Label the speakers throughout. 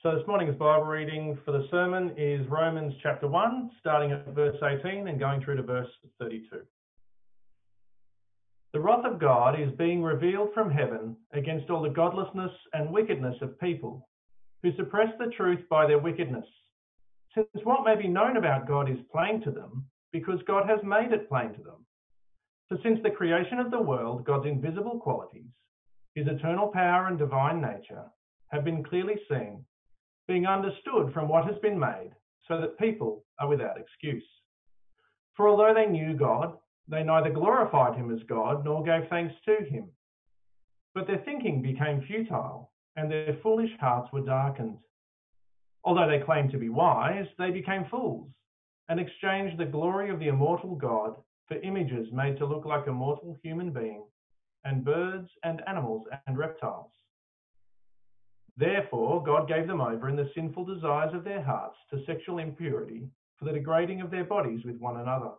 Speaker 1: So this morning's Bible reading for the sermon is Romans chapter 1, starting at verse 18 and going through to verse 32. The wrath of God is being revealed from heaven against all the godlessness and wickedness of people who suppress the truth by their wickedness. Since what may be known about God is plain to them, because God has made it plain to them. For since the creation of the world, God's invisible qualities, his eternal power and divine nature, have been clearly seen being understood from what has been made, so that people are without excuse. For although they knew God, they neither glorified him as God nor gave thanks to him. But their thinking became futile, and their foolish hearts were darkened. Although they claimed to be wise, they became fools, and exchanged the glory of the immortal God for images made to look like a mortal human being, and birds and animals and reptiles. Therefore, God gave them over in the sinful desires of their hearts to sexual impurity for the degrading of their bodies with one another.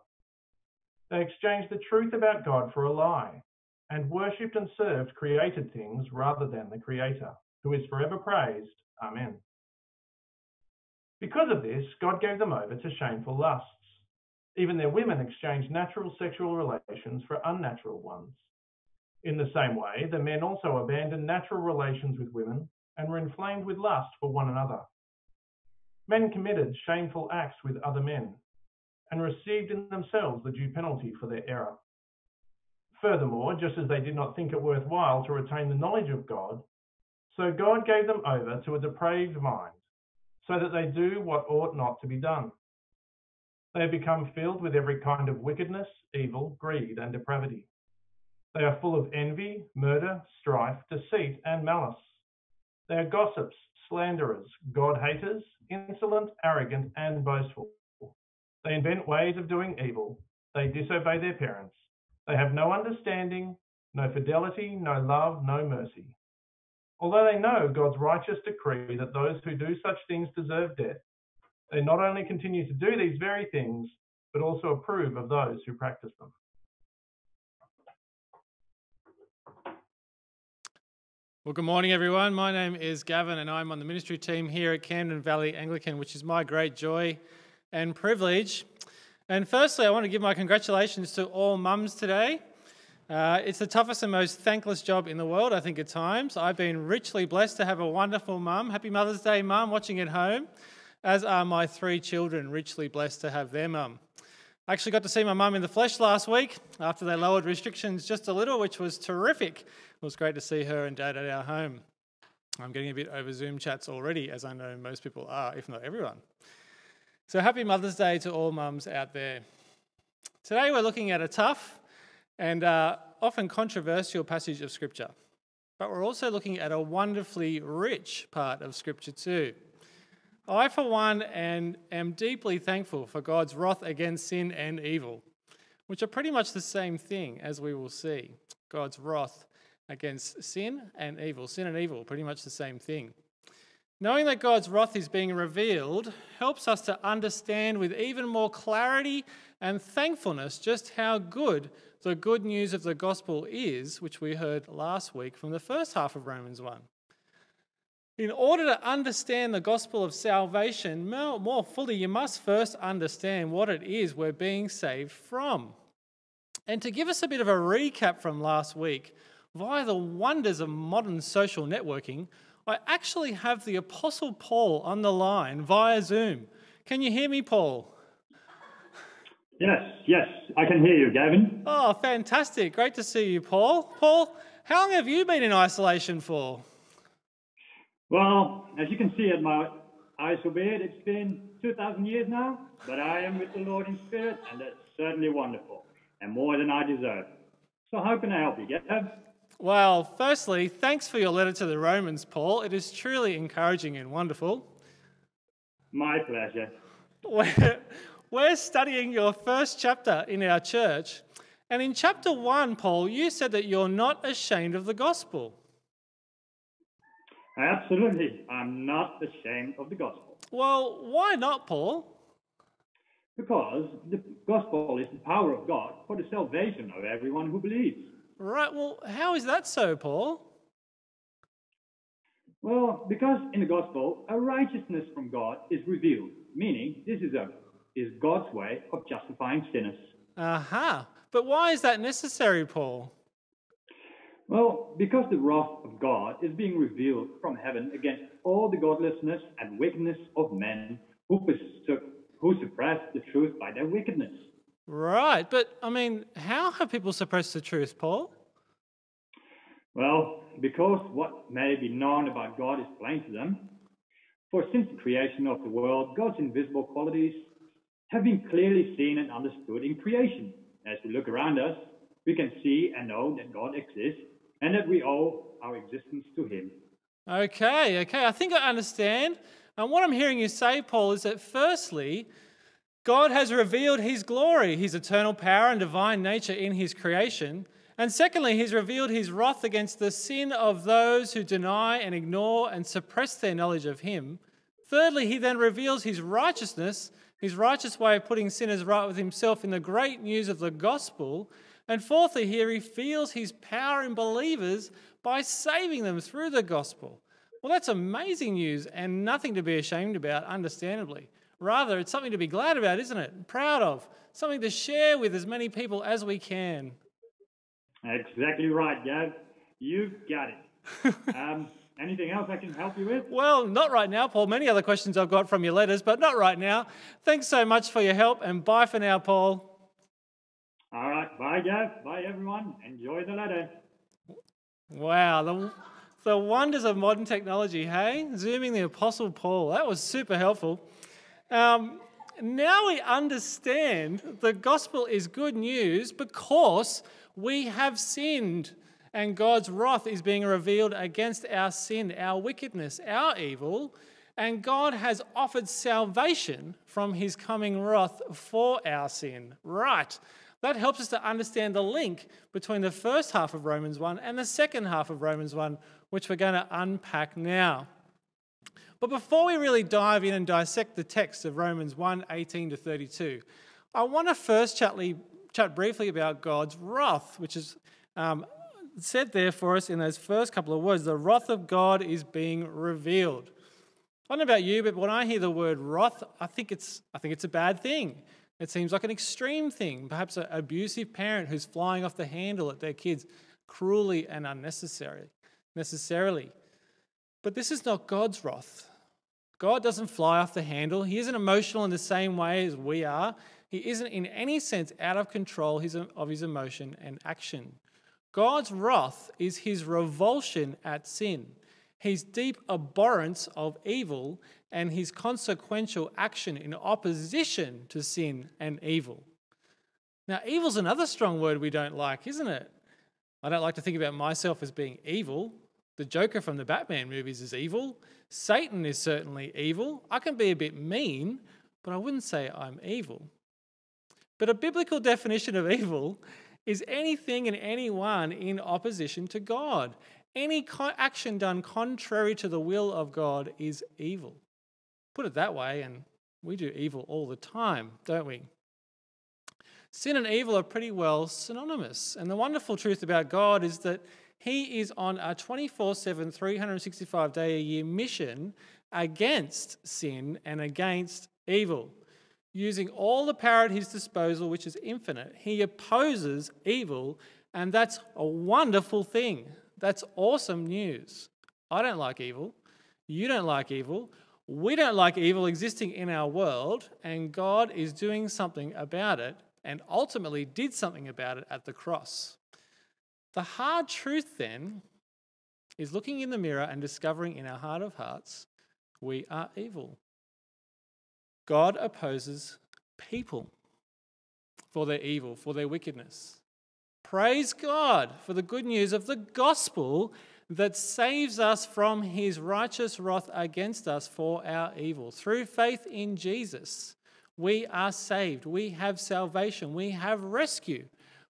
Speaker 1: They exchanged the truth about God for a lie and worshipped and served created things rather than the Creator, who is forever praised. Amen. Because of this, God gave them over to shameful lusts. Even their women exchanged natural sexual relations for unnatural ones. In the same way, the men also abandoned natural relations with women and were inflamed with lust for one another. Men committed shameful acts with other men and received in themselves the due penalty for their error. Furthermore, just as they did not think it worthwhile to retain the knowledge of God, so God gave them over to a depraved mind, so that they do what ought not to be done. They have become filled with every kind of wickedness, evil, greed, and depravity. They are full of envy, murder, strife, deceit, and malice. They are gossips, slanderers, God haters, insolent, arrogant, and boastful. They invent ways of doing evil. They disobey their parents. They have no understanding, no fidelity, no love, no mercy. Although they know God's righteous decree that those who do such things deserve death, they not only continue to do these very things, but also approve of those who practice them.
Speaker 2: Well, good morning, everyone. My name is Gavin, and I'm on the ministry team here at Camden Valley Anglican, which is my great joy and privilege. And firstly, I want to give my congratulations to all mums today. Uh, it's the toughest and most thankless job in the world, I think, at times. I've been richly blessed to have a wonderful mum. Happy Mother's Day, mum, watching at home, as are my three children, richly blessed to have their mum. I actually got to see my mum in the flesh last week after they lowered restrictions just a little, which was terrific. It was great to see her and dad at our home. I'm getting a bit over Zoom chats already, as I know most people are, if not everyone. So happy Mother's Day to all mums out there. Today we're looking at a tough and uh, often controversial passage of Scripture, but we're also looking at a wonderfully rich part of Scripture too. I, for one, and am deeply thankful for God's wrath against sin and evil, which are pretty much the same thing, as we will see. God's wrath against sin and evil. Sin and evil, pretty much the same thing. Knowing that God's wrath is being revealed helps us to understand with even more clarity and thankfulness just how good the good news of the gospel is, which we heard last week from the first half of Romans 1. In order to understand the gospel of salvation more, fully, you must first understand what it is we're being saved from. And to give us a bit of a recap from last week, via the wonders of modern social networking, I actually have the Apostle Paul on the line via Zoom. Can you hear me, Paul?
Speaker 3: Yes, yes, I can hear you, Gavin.
Speaker 2: Oh, fantastic. Great to see you, Paul. Paul, how long have you been in isolation for?
Speaker 3: Well, as you can see at my eyes beard, it's been 2,000 years now, but I am with the Lord in spirit, and that's certainly wonderful, and more than I deserve. So how can I help you, Gav?
Speaker 2: Well, firstly, thanks for your letter to the Romans, Paul. It is truly encouraging and wonderful.
Speaker 3: My pleasure.
Speaker 2: We're, we're studying your first chapter in our church. And in chapter one, Paul, you said that you're not ashamed of the gospel.
Speaker 3: Absolutely. I'm not ashamed of the gospel.
Speaker 2: Well, why not, Paul?
Speaker 3: Because the gospel is the power of God for the salvation of everyone who believes.
Speaker 2: Right. Well, how is that so, Paul?
Speaker 3: Well, because in the gospel, a righteousness from God is revealed, meaning this is a is God's way of justifying sinners.
Speaker 2: Aha. But why is that necessary, Paul?
Speaker 3: Well, because the wrath of God is being revealed from heaven against all the godlessness and wickedness of men who, who suppress the truth by their wickedness.
Speaker 2: Right. But, I mean, how have people suppressed the truth, Paul?
Speaker 3: Well, because what may be known about God is plain to them. For since the creation of the world, God's invisible qualities have been clearly seen and understood in creation. As we look around us, we can see and know that God exists and that we owe our existence to Him.
Speaker 2: Okay, okay. I think I understand. And what I'm hearing you say, Paul, is that firstly, God has revealed His glory, His eternal power and divine nature in His creation. And secondly, He's revealed His wrath against the sin of those who deny and ignore and suppress their knowledge of Him. Thirdly, He then reveals His righteousness, His righteous way of putting sinners right with Himself in the great news of the gospel. And fourthly, here he feels his power in believers by saving them through the gospel. Well, that's amazing news and nothing to be ashamed about, understandably. Rather, it's something to be glad about, isn't it? Proud of, something to share with as many people as we can.
Speaker 3: Exactly right, Gav. You've got it. um, anything else I can help you with?
Speaker 2: Well, not right now, Paul. Many other questions I've got from your letters, but not right now. Thanks so much for your help, and bye for now, Paul.
Speaker 3: All right. Bye, Jeff. Bye, everyone. Enjoy the letter.
Speaker 2: Wow. The, the wonders of modern technology, hey? Zooming the Apostle Paul. That was super helpful. Um, now we understand the gospel is good news because we have sinned and God's wrath is being revealed against our sin, our wickedness, our evil. And God has offered salvation from his coming wrath for our sin. Right. That helps us to understand the link between the first half of Romans 1 and the second half of Romans 1, which we're going to unpack now. But before we really dive in and dissect the text of Romans 1 18 to 32, I want to first chat, chat briefly about God's wrath, which is um, said there for us in those first couple of words. The wrath of God is being revealed. I don't know about you, but when I hear the word wrath, I think it's, I think it's a bad thing. It seems like an extreme thing, perhaps an abusive parent who's flying off the handle at their kids cruelly and unnecessarily. Necessarily. But this is not God's wrath. God doesn't fly off the handle. He isn't emotional in the same way as we are. He isn't in any sense out of control of his emotion and action. God's wrath is his revulsion at sin, his deep abhorrence of evil, and his consequential action in opposition to sin and evil. Now, evil's another strong word we don't like, isn't it? I don't like to think about myself as being evil. The Joker from the Batman movies is evil. Satan is certainly evil. I can be a bit mean, but I wouldn't say I'm evil. But a biblical definition of evil is anything and anyone in opposition to God. Any action done contrary to the will of God is evil. Put it that way, and we do evil all the time, don't we? Sin and evil are pretty well synonymous. And the wonderful truth about God is that He is on a 24 7, 365 day a year mission against sin and against evil. Using all the power at His disposal, which is infinite, He opposes evil, and that's a wonderful thing. That's awesome news. I don't like evil. You don't like evil. We don't like evil existing in our world, and God is doing something about it and ultimately did something about it at the cross. The hard truth then is looking in the mirror and discovering in our heart of hearts we are evil. God opposes people for their evil, for their wickedness. Praise God for the good news of the gospel that saves us from his righteous wrath against us for our evil. Through faith in Jesus, we are saved. We have salvation. We have rescue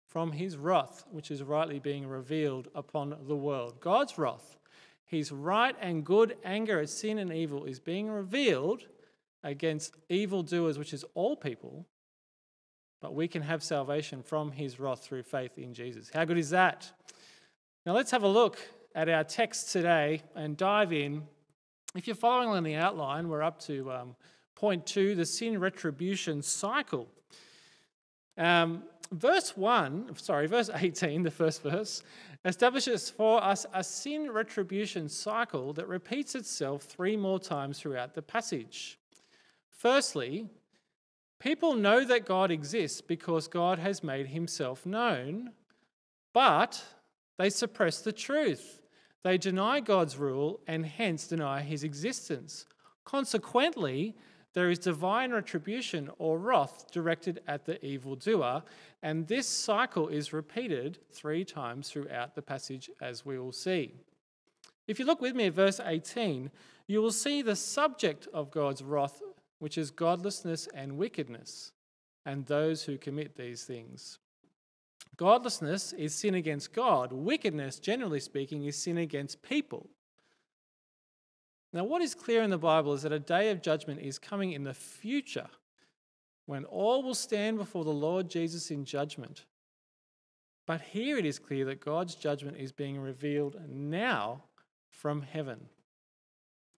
Speaker 2: from his wrath, which is rightly being revealed upon the world. God's wrath, his right and good anger at sin and evil, is being revealed against evildoers, which is all people. But we can have salvation from his wrath through faith in Jesus. How good is that? Now let's have a look at our text today and dive in. If you're following on the outline, we're up to um, point two the sin retribution cycle. Um, verse 1, sorry, verse 18, the first verse, establishes for us a sin retribution cycle that repeats itself three more times throughout the passage. Firstly, people know that God exists because God has made himself known, but they suppress the truth. They deny God's rule and hence deny his existence. Consequently, there is divine retribution or wrath directed at the evildoer, and this cycle is repeated three times throughout the passage, as we will see. If you look with me at verse 18, you will see the subject of God's wrath, which is godlessness and wickedness, and those who commit these things. Godlessness is sin against God. Wickedness, generally speaking, is sin against people. Now, what is clear in the Bible is that a day of judgment is coming in the future when all will stand before the Lord Jesus in judgment. But here it is clear that God's judgment is being revealed now from heaven.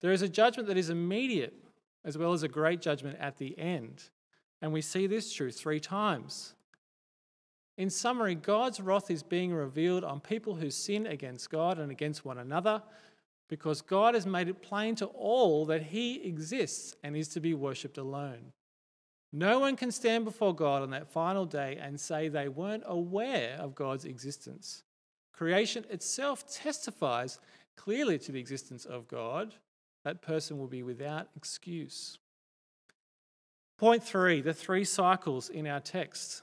Speaker 2: There is a judgment that is immediate, as well as a great judgment at the end. And we see this truth three times. In summary, God's wrath is being revealed on people who sin against God and against one another because God has made it plain to all that He exists and is to be worshipped alone. No one can stand before God on that final day and say they weren't aware of God's existence. Creation itself testifies clearly to the existence of God. That person will be without excuse. Point three the three cycles in our text.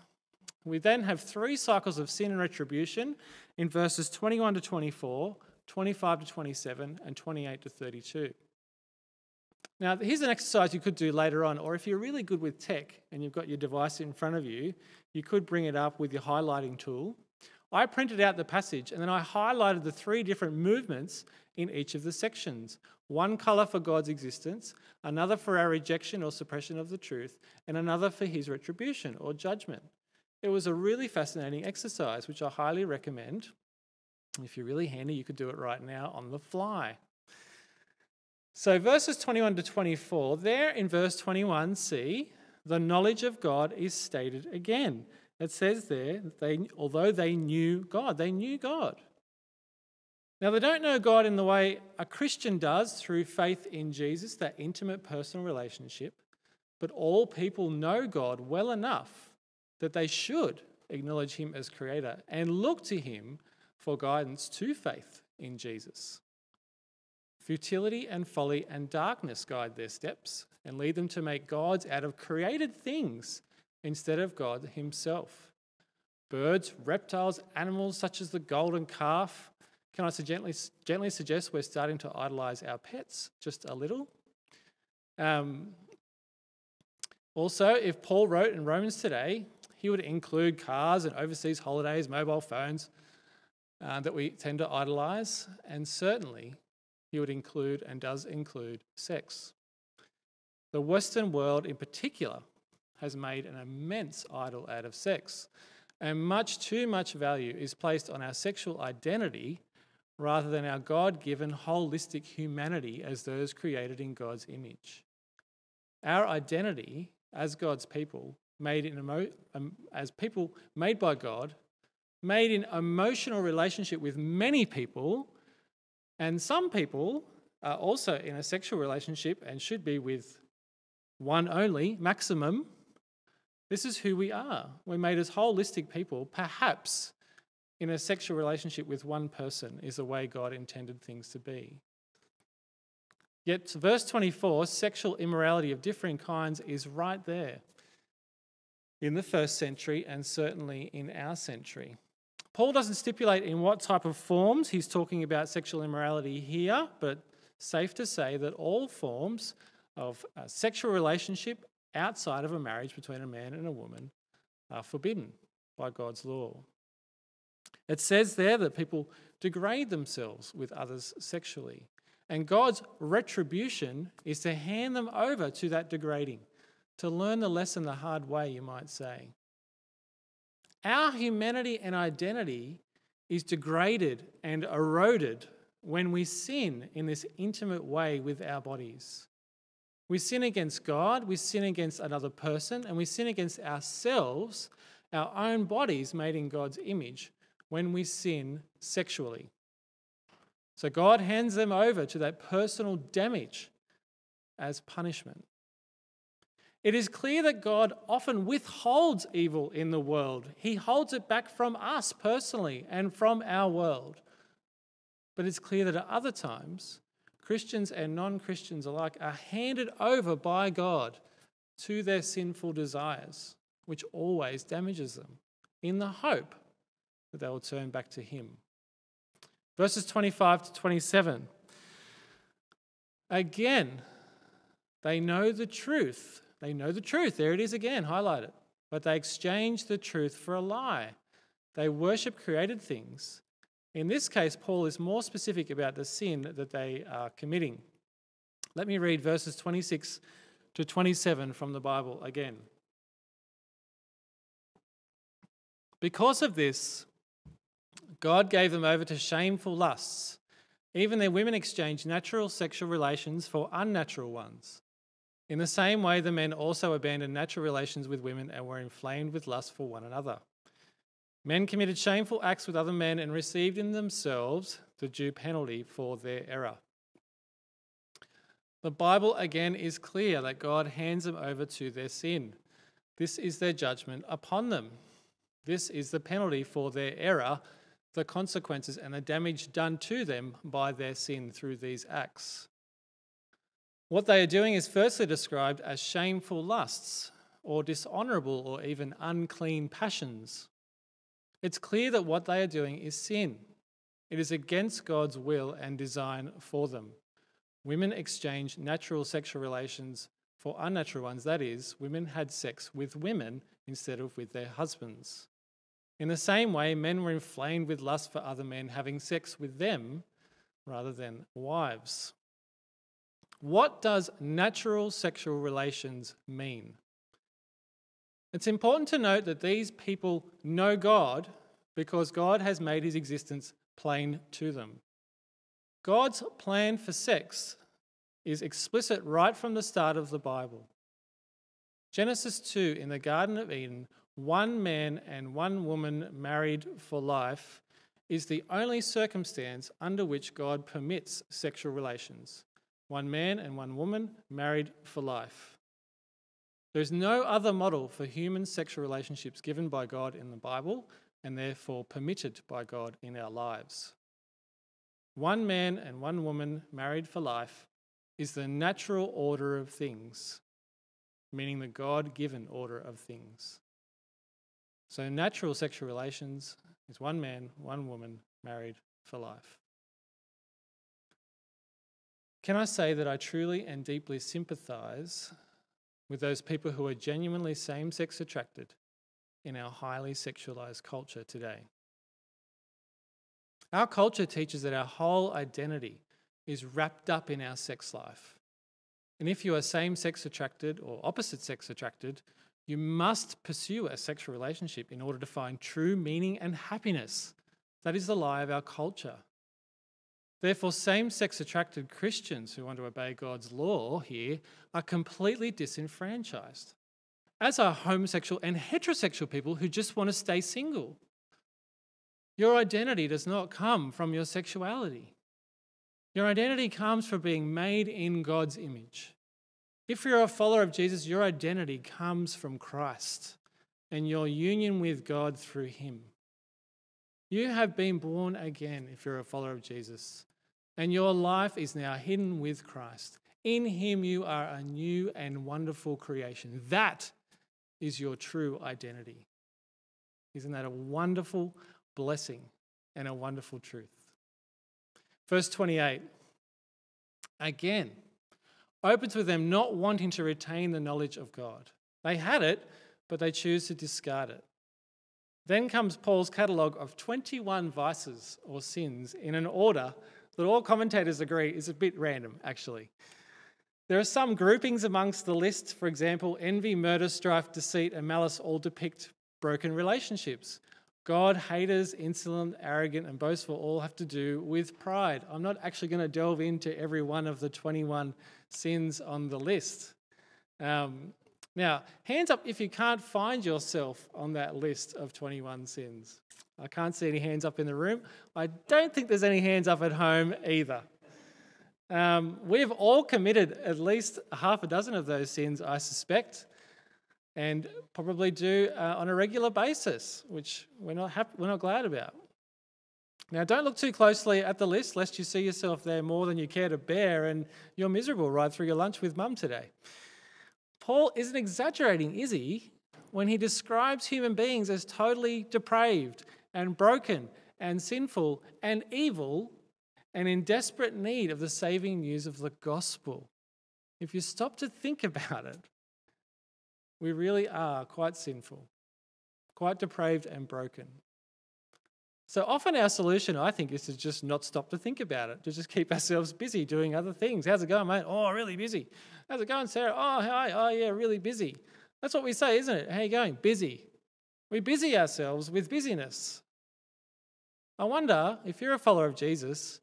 Speaker 2: We then have three cycles of sin and retribution in verses 21 to 24 25 to 27, and 28 to 32. Now, here's an exercise you could do later on, or if you're really good with tech and you've got your device in front of you, you could bring it up with your highlighting tool. I printed out the passage and then I highlighted the three different movements in each of the sections one colour for God's existence, another for our rejection or suppression of the truth, and another for his retribution or judgment. It was a really fascinating exercise, which I highly recommend. If you're really handy, you could do it right now on the fly. So, verses 21 to 24, there in verse 21, see, the knowledge of God is stated again. It says there, they, although they knew God, they knew God. Now, they don't know God in the way a Christian does through faith in Jesus, that intimate personal relationship, but all people know God well enough that they should acknowledge Him as Creator and look to Him for guidance to faith in Jesus. Futility and folly and darkness guide their steps and lead them to make gods out of created things instead of God Himself. Birds, reptiles, animals such as the golden calf. Can I gently, gently suggest we're starting to idolize our pets just a little? Um, also, if Paul wrote in Romans today, he would include cars and overseas holidays, mobile phones, uh, that we tend to idolize, and certainly he would include and does include sex. The Western world, in particular, has made an immense idol out of sex, and much too much value is placed on our sexual identity rather than our God given holistic humanity as those created in God's image. Our identity as God's people, made in emo- um, as people made by God, made in emotional relationship with many people, and some people are also in a sexual relationship and should be with one only, maximum. This is who we are. We're made as holistic people. Perhaps in a sexual relationship with one person is the way God intended things to be. Yet, verse 24, sexual immorality of differing kinds is right there in the first century and certainly in our century. Paul doesn't stipulate in what type of forms he's talking about sexual immorality here, but safe to say that all forms of a sexual relationship outside of a marriage between a man and a woman are forbidden by God's law. It says there that people degrade themselves with others sexually, and God's retribution is to hand them over to that degrading, to learn the lesson the hard way, you might say. Our humanity and identity is degraded and eroded when we sin in this intimate way with our bodies. We sin against God, we sin against another person, and we sin against ourselves, our own bodies made in God's image, when we sin sexually. So God hands them over to that personal damage as punishment. It is clear that God often withholds evil in the world. He holds it back from us personally and from our world. But it's clear that at other times, Christians and non Christians alike are handed over by God to their sinful desires, which always damages them, in the hope that they will turn back to Him. Verses 25 to 27. Again, they know the truth. They know the truth. There it is again, highlight it. But they exchange the truth for a lie. They worship created things. In this case, Paul is more specific about the sin that they are committing. Let me read verses 26 to 27 from the Bible again. Because of this, God gave them over to shameful lusts. Even their women exchanged natural sexual relations for unnatural ones. In the same way, the men also abandoned natural relations with women and were inflamed with lust for one another. Men committed shameful acts with other men and received in themselves the due penalty for their error. The Bible again is clear that God hands them over to their sin. This is their judgment upon them. This is the penalty for their error the consequences and the damage done to them by their sin through these acts. What they are doing is firstly described as shameful lusts, or dishonourable, or even unclean passions. It's clear that what they are doing is sin. It is against God's will and design for them. Women exchange natural sexual relations for unnatural ones. That is, women had sex with women instead of with their husbands. In the same way, men were inflamed with lust for other men, having sex with them rather than wives. What does natural sexual relations mean? It's important to note that these people know God because God has made his existence plain to them. God's plan for sex is explicit right from the start of the Bible. Genesis 2 in the Garden of Eden one man and one woman married for life is the only circumstance under which God permits sexual relations. One man and one woman married for life. There is no other model for human sexual relationships given by God in the Bible and therefore permitted by God in our lives. One man and one woman married for life is the natural order of things, meaning the God given order of things. So, natural sexual relations is one man, one woman married for life. Can I say that I truly and deeply sympathise with those people who are genuinely same sex attracted in our highly sexualised culture today? Our culture teaches that our whole identity is wrapped up in our sex life. And if you are same sex attracted or opposite sex attracted, you must pursue a sexual relationship in order to find true meaning and happiness. That is the lie of our culture. Therefore, same sex attracted Christians who want to obey God's law here are completely disenfranchised, as are homosexual and heterosexual people who just want to stay single. Your identity does not come from your sexuality. Your identity comes from being made in God's image. If you're a follower of Jesus, your identity comes from Christ and your union with God through Him. You have been born again if you're a follower of Jesus, and your life is now hidden with Christ. In Him, you are a new and wonderful creation. That is your true identity. Isn't that a wonderful blessing and a wonderful truth? Verse 28 Again, opens with them not wanting to retain the knowledge of God. They had it, but they choose to discard it. Then comes Paul's catalogue of 21 vices or sins in an order that all commentators agree is a bit random, actually. There are some groupings amongst the list. For example, envy, murder, strife, deceit, and malice all depict broken relationships. God, haters, insolent, arrogant, and boastful all have to do with pride. I'm not actually going to delve into every one of the 21 sins on the list. Um, now, hands up if you can't find yourself on that list of 21 sins. I can't see any hands up in the room. I don't think there's any hands up at home either. Um, we've all committed at least half a dozen of those sins, I suspect, and probably do uh, on a regular basis, which we're not, happy, we're not glad about. Now, don't look too closely at the list, lest you see yourself there more than you care to bear and you're miserable right through your lunch with mum today. Paul isn't exaggerating, is he, when he describes human beings as totally depraved and broken and sinful and evil and in desperate need of the saving news of the gospel. If you stop to think about it, we really are quite sinful, quite depraved and broken. So often our solution, I think, is to just not stop to think about it, to just keep ourselves busy doing other things. How's it going, mate? Oh, really busy. How's it going, Sarah? Oh, hi. Oh, yeah, really busy. That's what we say, isn't it? How you going? Busy. We busy ourselves with busyness. I wonder if you're a follower of Jesus,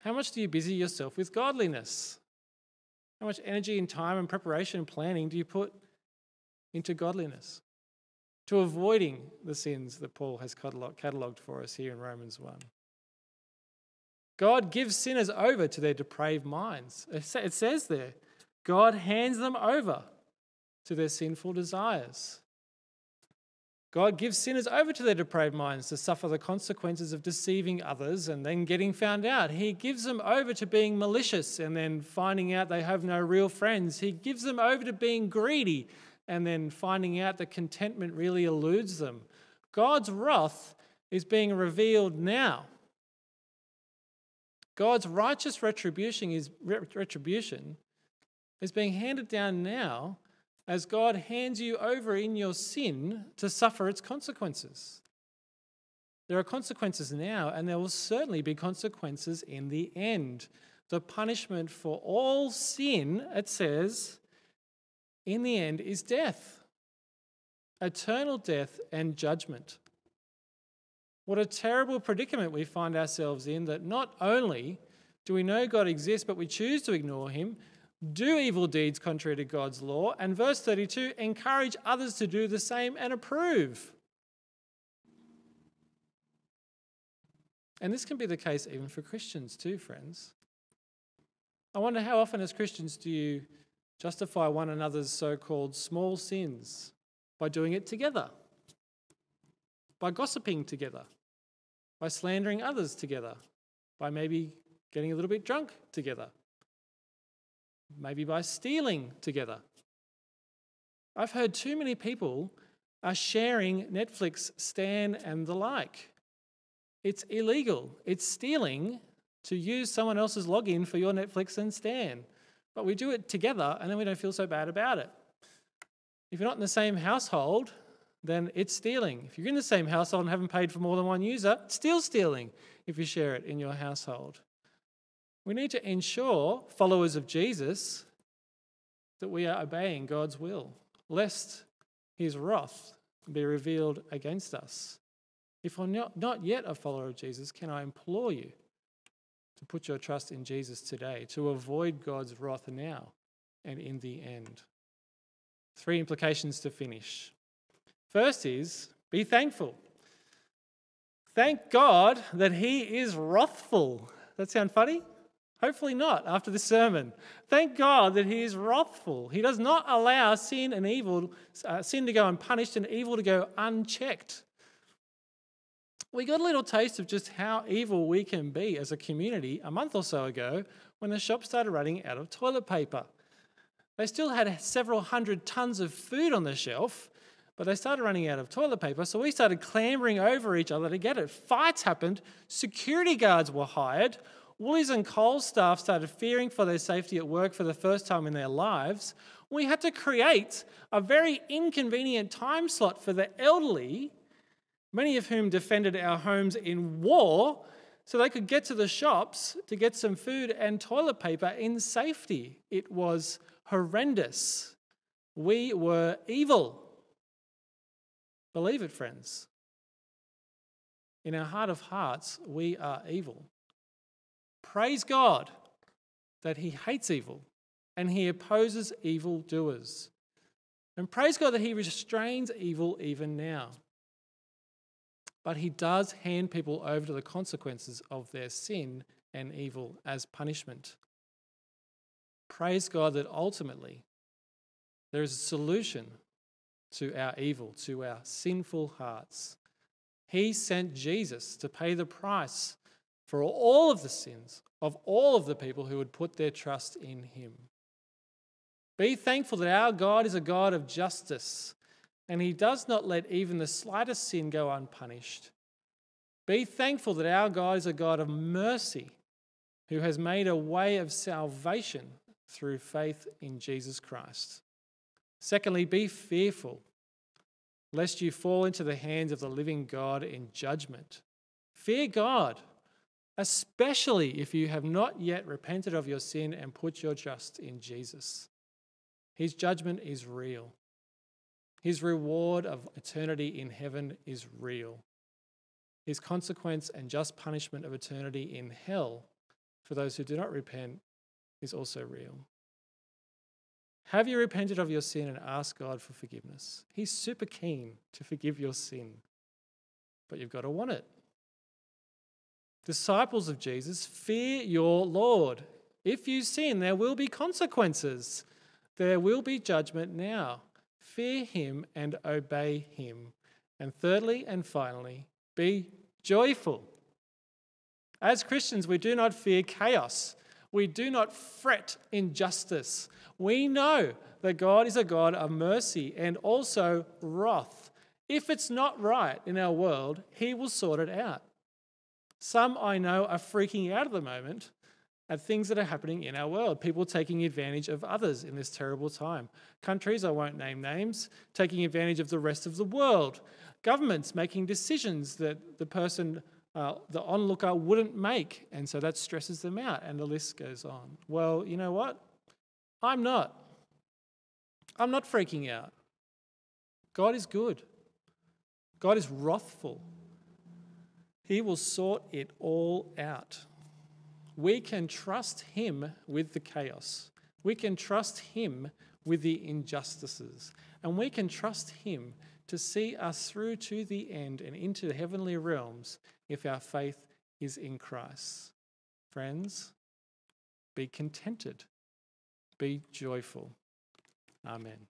Speaker 2: how much do you busy yourself with godliness? How much energy and time and preparation and planning do you put into godliness? To avoiding the sins that Paul has catalogued for us here in Romans 1. God gives sinners over to their depraved minds. It says there, God hands them over to their sinful desires. God gives sinners over to their depraved minds to suffer the consequences of deceiving others and then getting found out. He gives them over to being malicious and then finding out they have no real friends. He gives them over to being greedy and then finding out that contentment really eludes them. God's wrath is being revealed now. God's righteous retribution is, retribution is being handed down now as God hands you over in your sin to suffer its consequences. There are consequences now, and there will certainly be consequences in the end. The punishment for all sin, it says, in the end is death eternal death and judgment. What a terrible predicament we find ourselves in that not only do we know God exists, but we choose to ignore him, do evil deeds contrary to God's law, and verse 32 encourage others to do the same and approve. And this can be the case even for Christians too, friends. I wonder how often, as Christians, do you justify one another's so called small sins by doing it together, by gossiping together, by slandering others together, by maybe getting a little bit drunk together maybe by stealing together. I've heard too many people are sharing Netflix, Stan, and the like. It's illegal. It's stealing to use someone else's login for your Netflix and Stan. But we do it together and then we don't feel so bad about it. If you're not in the same household, then it's stealing. If you're in the same household and haven't paid for more than one user, it's still stealing if you share it in your household. We need to ensure, followers of Jesus, that we are obeying God's will, lest his wrath be revealed against us. If I'm not, not yet a follower of Jesus, can I implore you to put your trust in Jesus today, to avoid God's wrath now and in the end? Three implications to finish. First is be thankful. Thank God that He is wrathful. That sound funny? Hopefully not after this sermon. Thank God that He is wrathful. He does not allow sin and evil, uh, sin to go unpunished and evil to go unchecked. We got a little taste of just how evil we can be as a community a month or so ago when the shop started running out of toilet paper. They still had several hundred tons of food on the shelf, but they started running out of toilet paper, so we started clambering over each other to get it. Fights happened, security guards were hired, Woolies and Coles staff started fearing for their safety at work for the first time in their lives. We had to create a very inconvenient time slot for the elderly, many of whom defended our homes in war, so they could get to the shops to get some food and toilet paper in safety. It was horrendous. We were evil. Believe it, friends. in our heart of hearts, we are evil. Praise God that He hates evil and He opposes evil doers. And praise God that He restrains evil even now. But He does hand people over to the consequences of their sin and evil as punishment. Praise God that ultimately there is a solution to our evil, to our sinful hearts. He sent Jesus to pay the price for all of the sins of all of the people who would put their trust in him. Be thankful that our God is a God of justice and he does not let even the slightest sin go unpunished. Be thankful that our God is a God of mercy who has made a way of salvation through faith in Jesus Christ. Secondly, be fearful lest you fall into the hands of the living God in judgment. Fear God, especially if you have not yet repented of your sin and put your trust in Jesus. His judgment is real. His reward of eternity in heaven is real. His consequence and just punishment of eternity in hell for those who do not repent is also real. Have you repented of your sin and asked God for forgiveness? He's super keen to forgive your sin, but you've got to want it. Disciples of Jesus, fear your Lord. If you sin, there will be consequences. There will be judgment now. Fear him and obey him. And thirdly and finally, be joyful. As Christians, we do not fear chaos. We do not fret injustice. We know that God is a God of mercy and also wrath. If it's not right in our world, He will sort it out. Some I know are freaking out at the moment at things that are happening in our world, people taking advantage of others in this terrible time. Countries, I won't name names, taking advantage of the rest of the world. Governments making decisions that the person, uh, the onlooker, wouldn't make, and so that stresses them out, and the list goes on. Well, you know what? I'm not. I'm not freaking out. God is good. God is wrathful. He will sort it all out. We can trust Him with the chaos. We can trust Him with the injustices. And we can trust Him to see us through to the end and into the heavenly realms if our faith is in Christ. Friends, be contented be joyful. Amen.